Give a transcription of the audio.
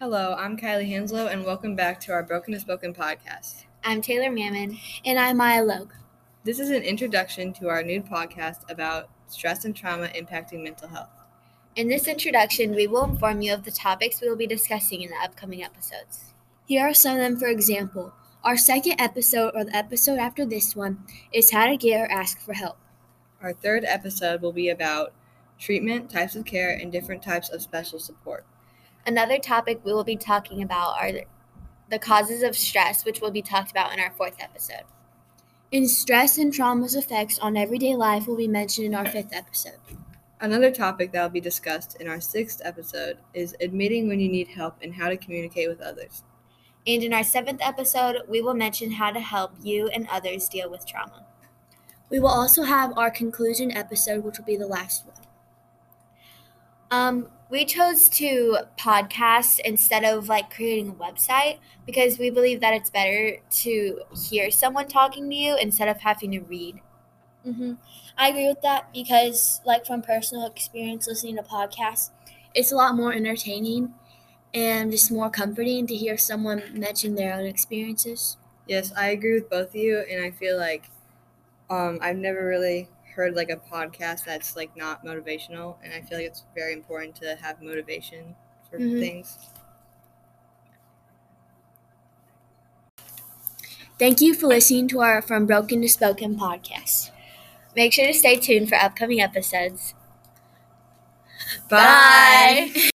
Hello, I'm Kylie Hanslow, and welcome back to our Broken to Spoken podcast. I'm Taylor Mammon. And I'm Mya Logue. This is an introduction to our new podcast about stress and trauma impacting mental health. In this introduction, we will inform you of the topics we will be discussing in the upcoming episodes. Here are some of them, for example. Our second episode, or the episode after this one, is how to get or ask for help. Our third episode will be about treatment, types of care, and different types of special support. Another topic we will be talking about are the causes of stress, which will be talked about in our fourth episode. And stress and trauma's effects on everyday life will be mentioned in our fifth episode. Another topic that will be discussed in our sixth episode is admitting when you need help and how to communicate with others. And in our seventh episode, we will mention how to help you and others deal with trauma. We will also have our conclusion episode, which will be the last one. Um, we chose to podcast instead of like creating a website because we believe that it's better to hear someone talking to you instead of having to read. Mm-hmm. I agree with that because, like, from personal experience listening to podcasts, it's a lot more entertaining and just more comforting to hear someone mention their own experiences. Yes, I agree with both of you, and I feel like um, I've never really heard like a podcast that's like not motivational, and I feel like it's very important to have motivation for Mhm. things. Thank you for listening to our From Broken to Spoken podcast. Make sure to stay tuned for upcoming episodes. Bye.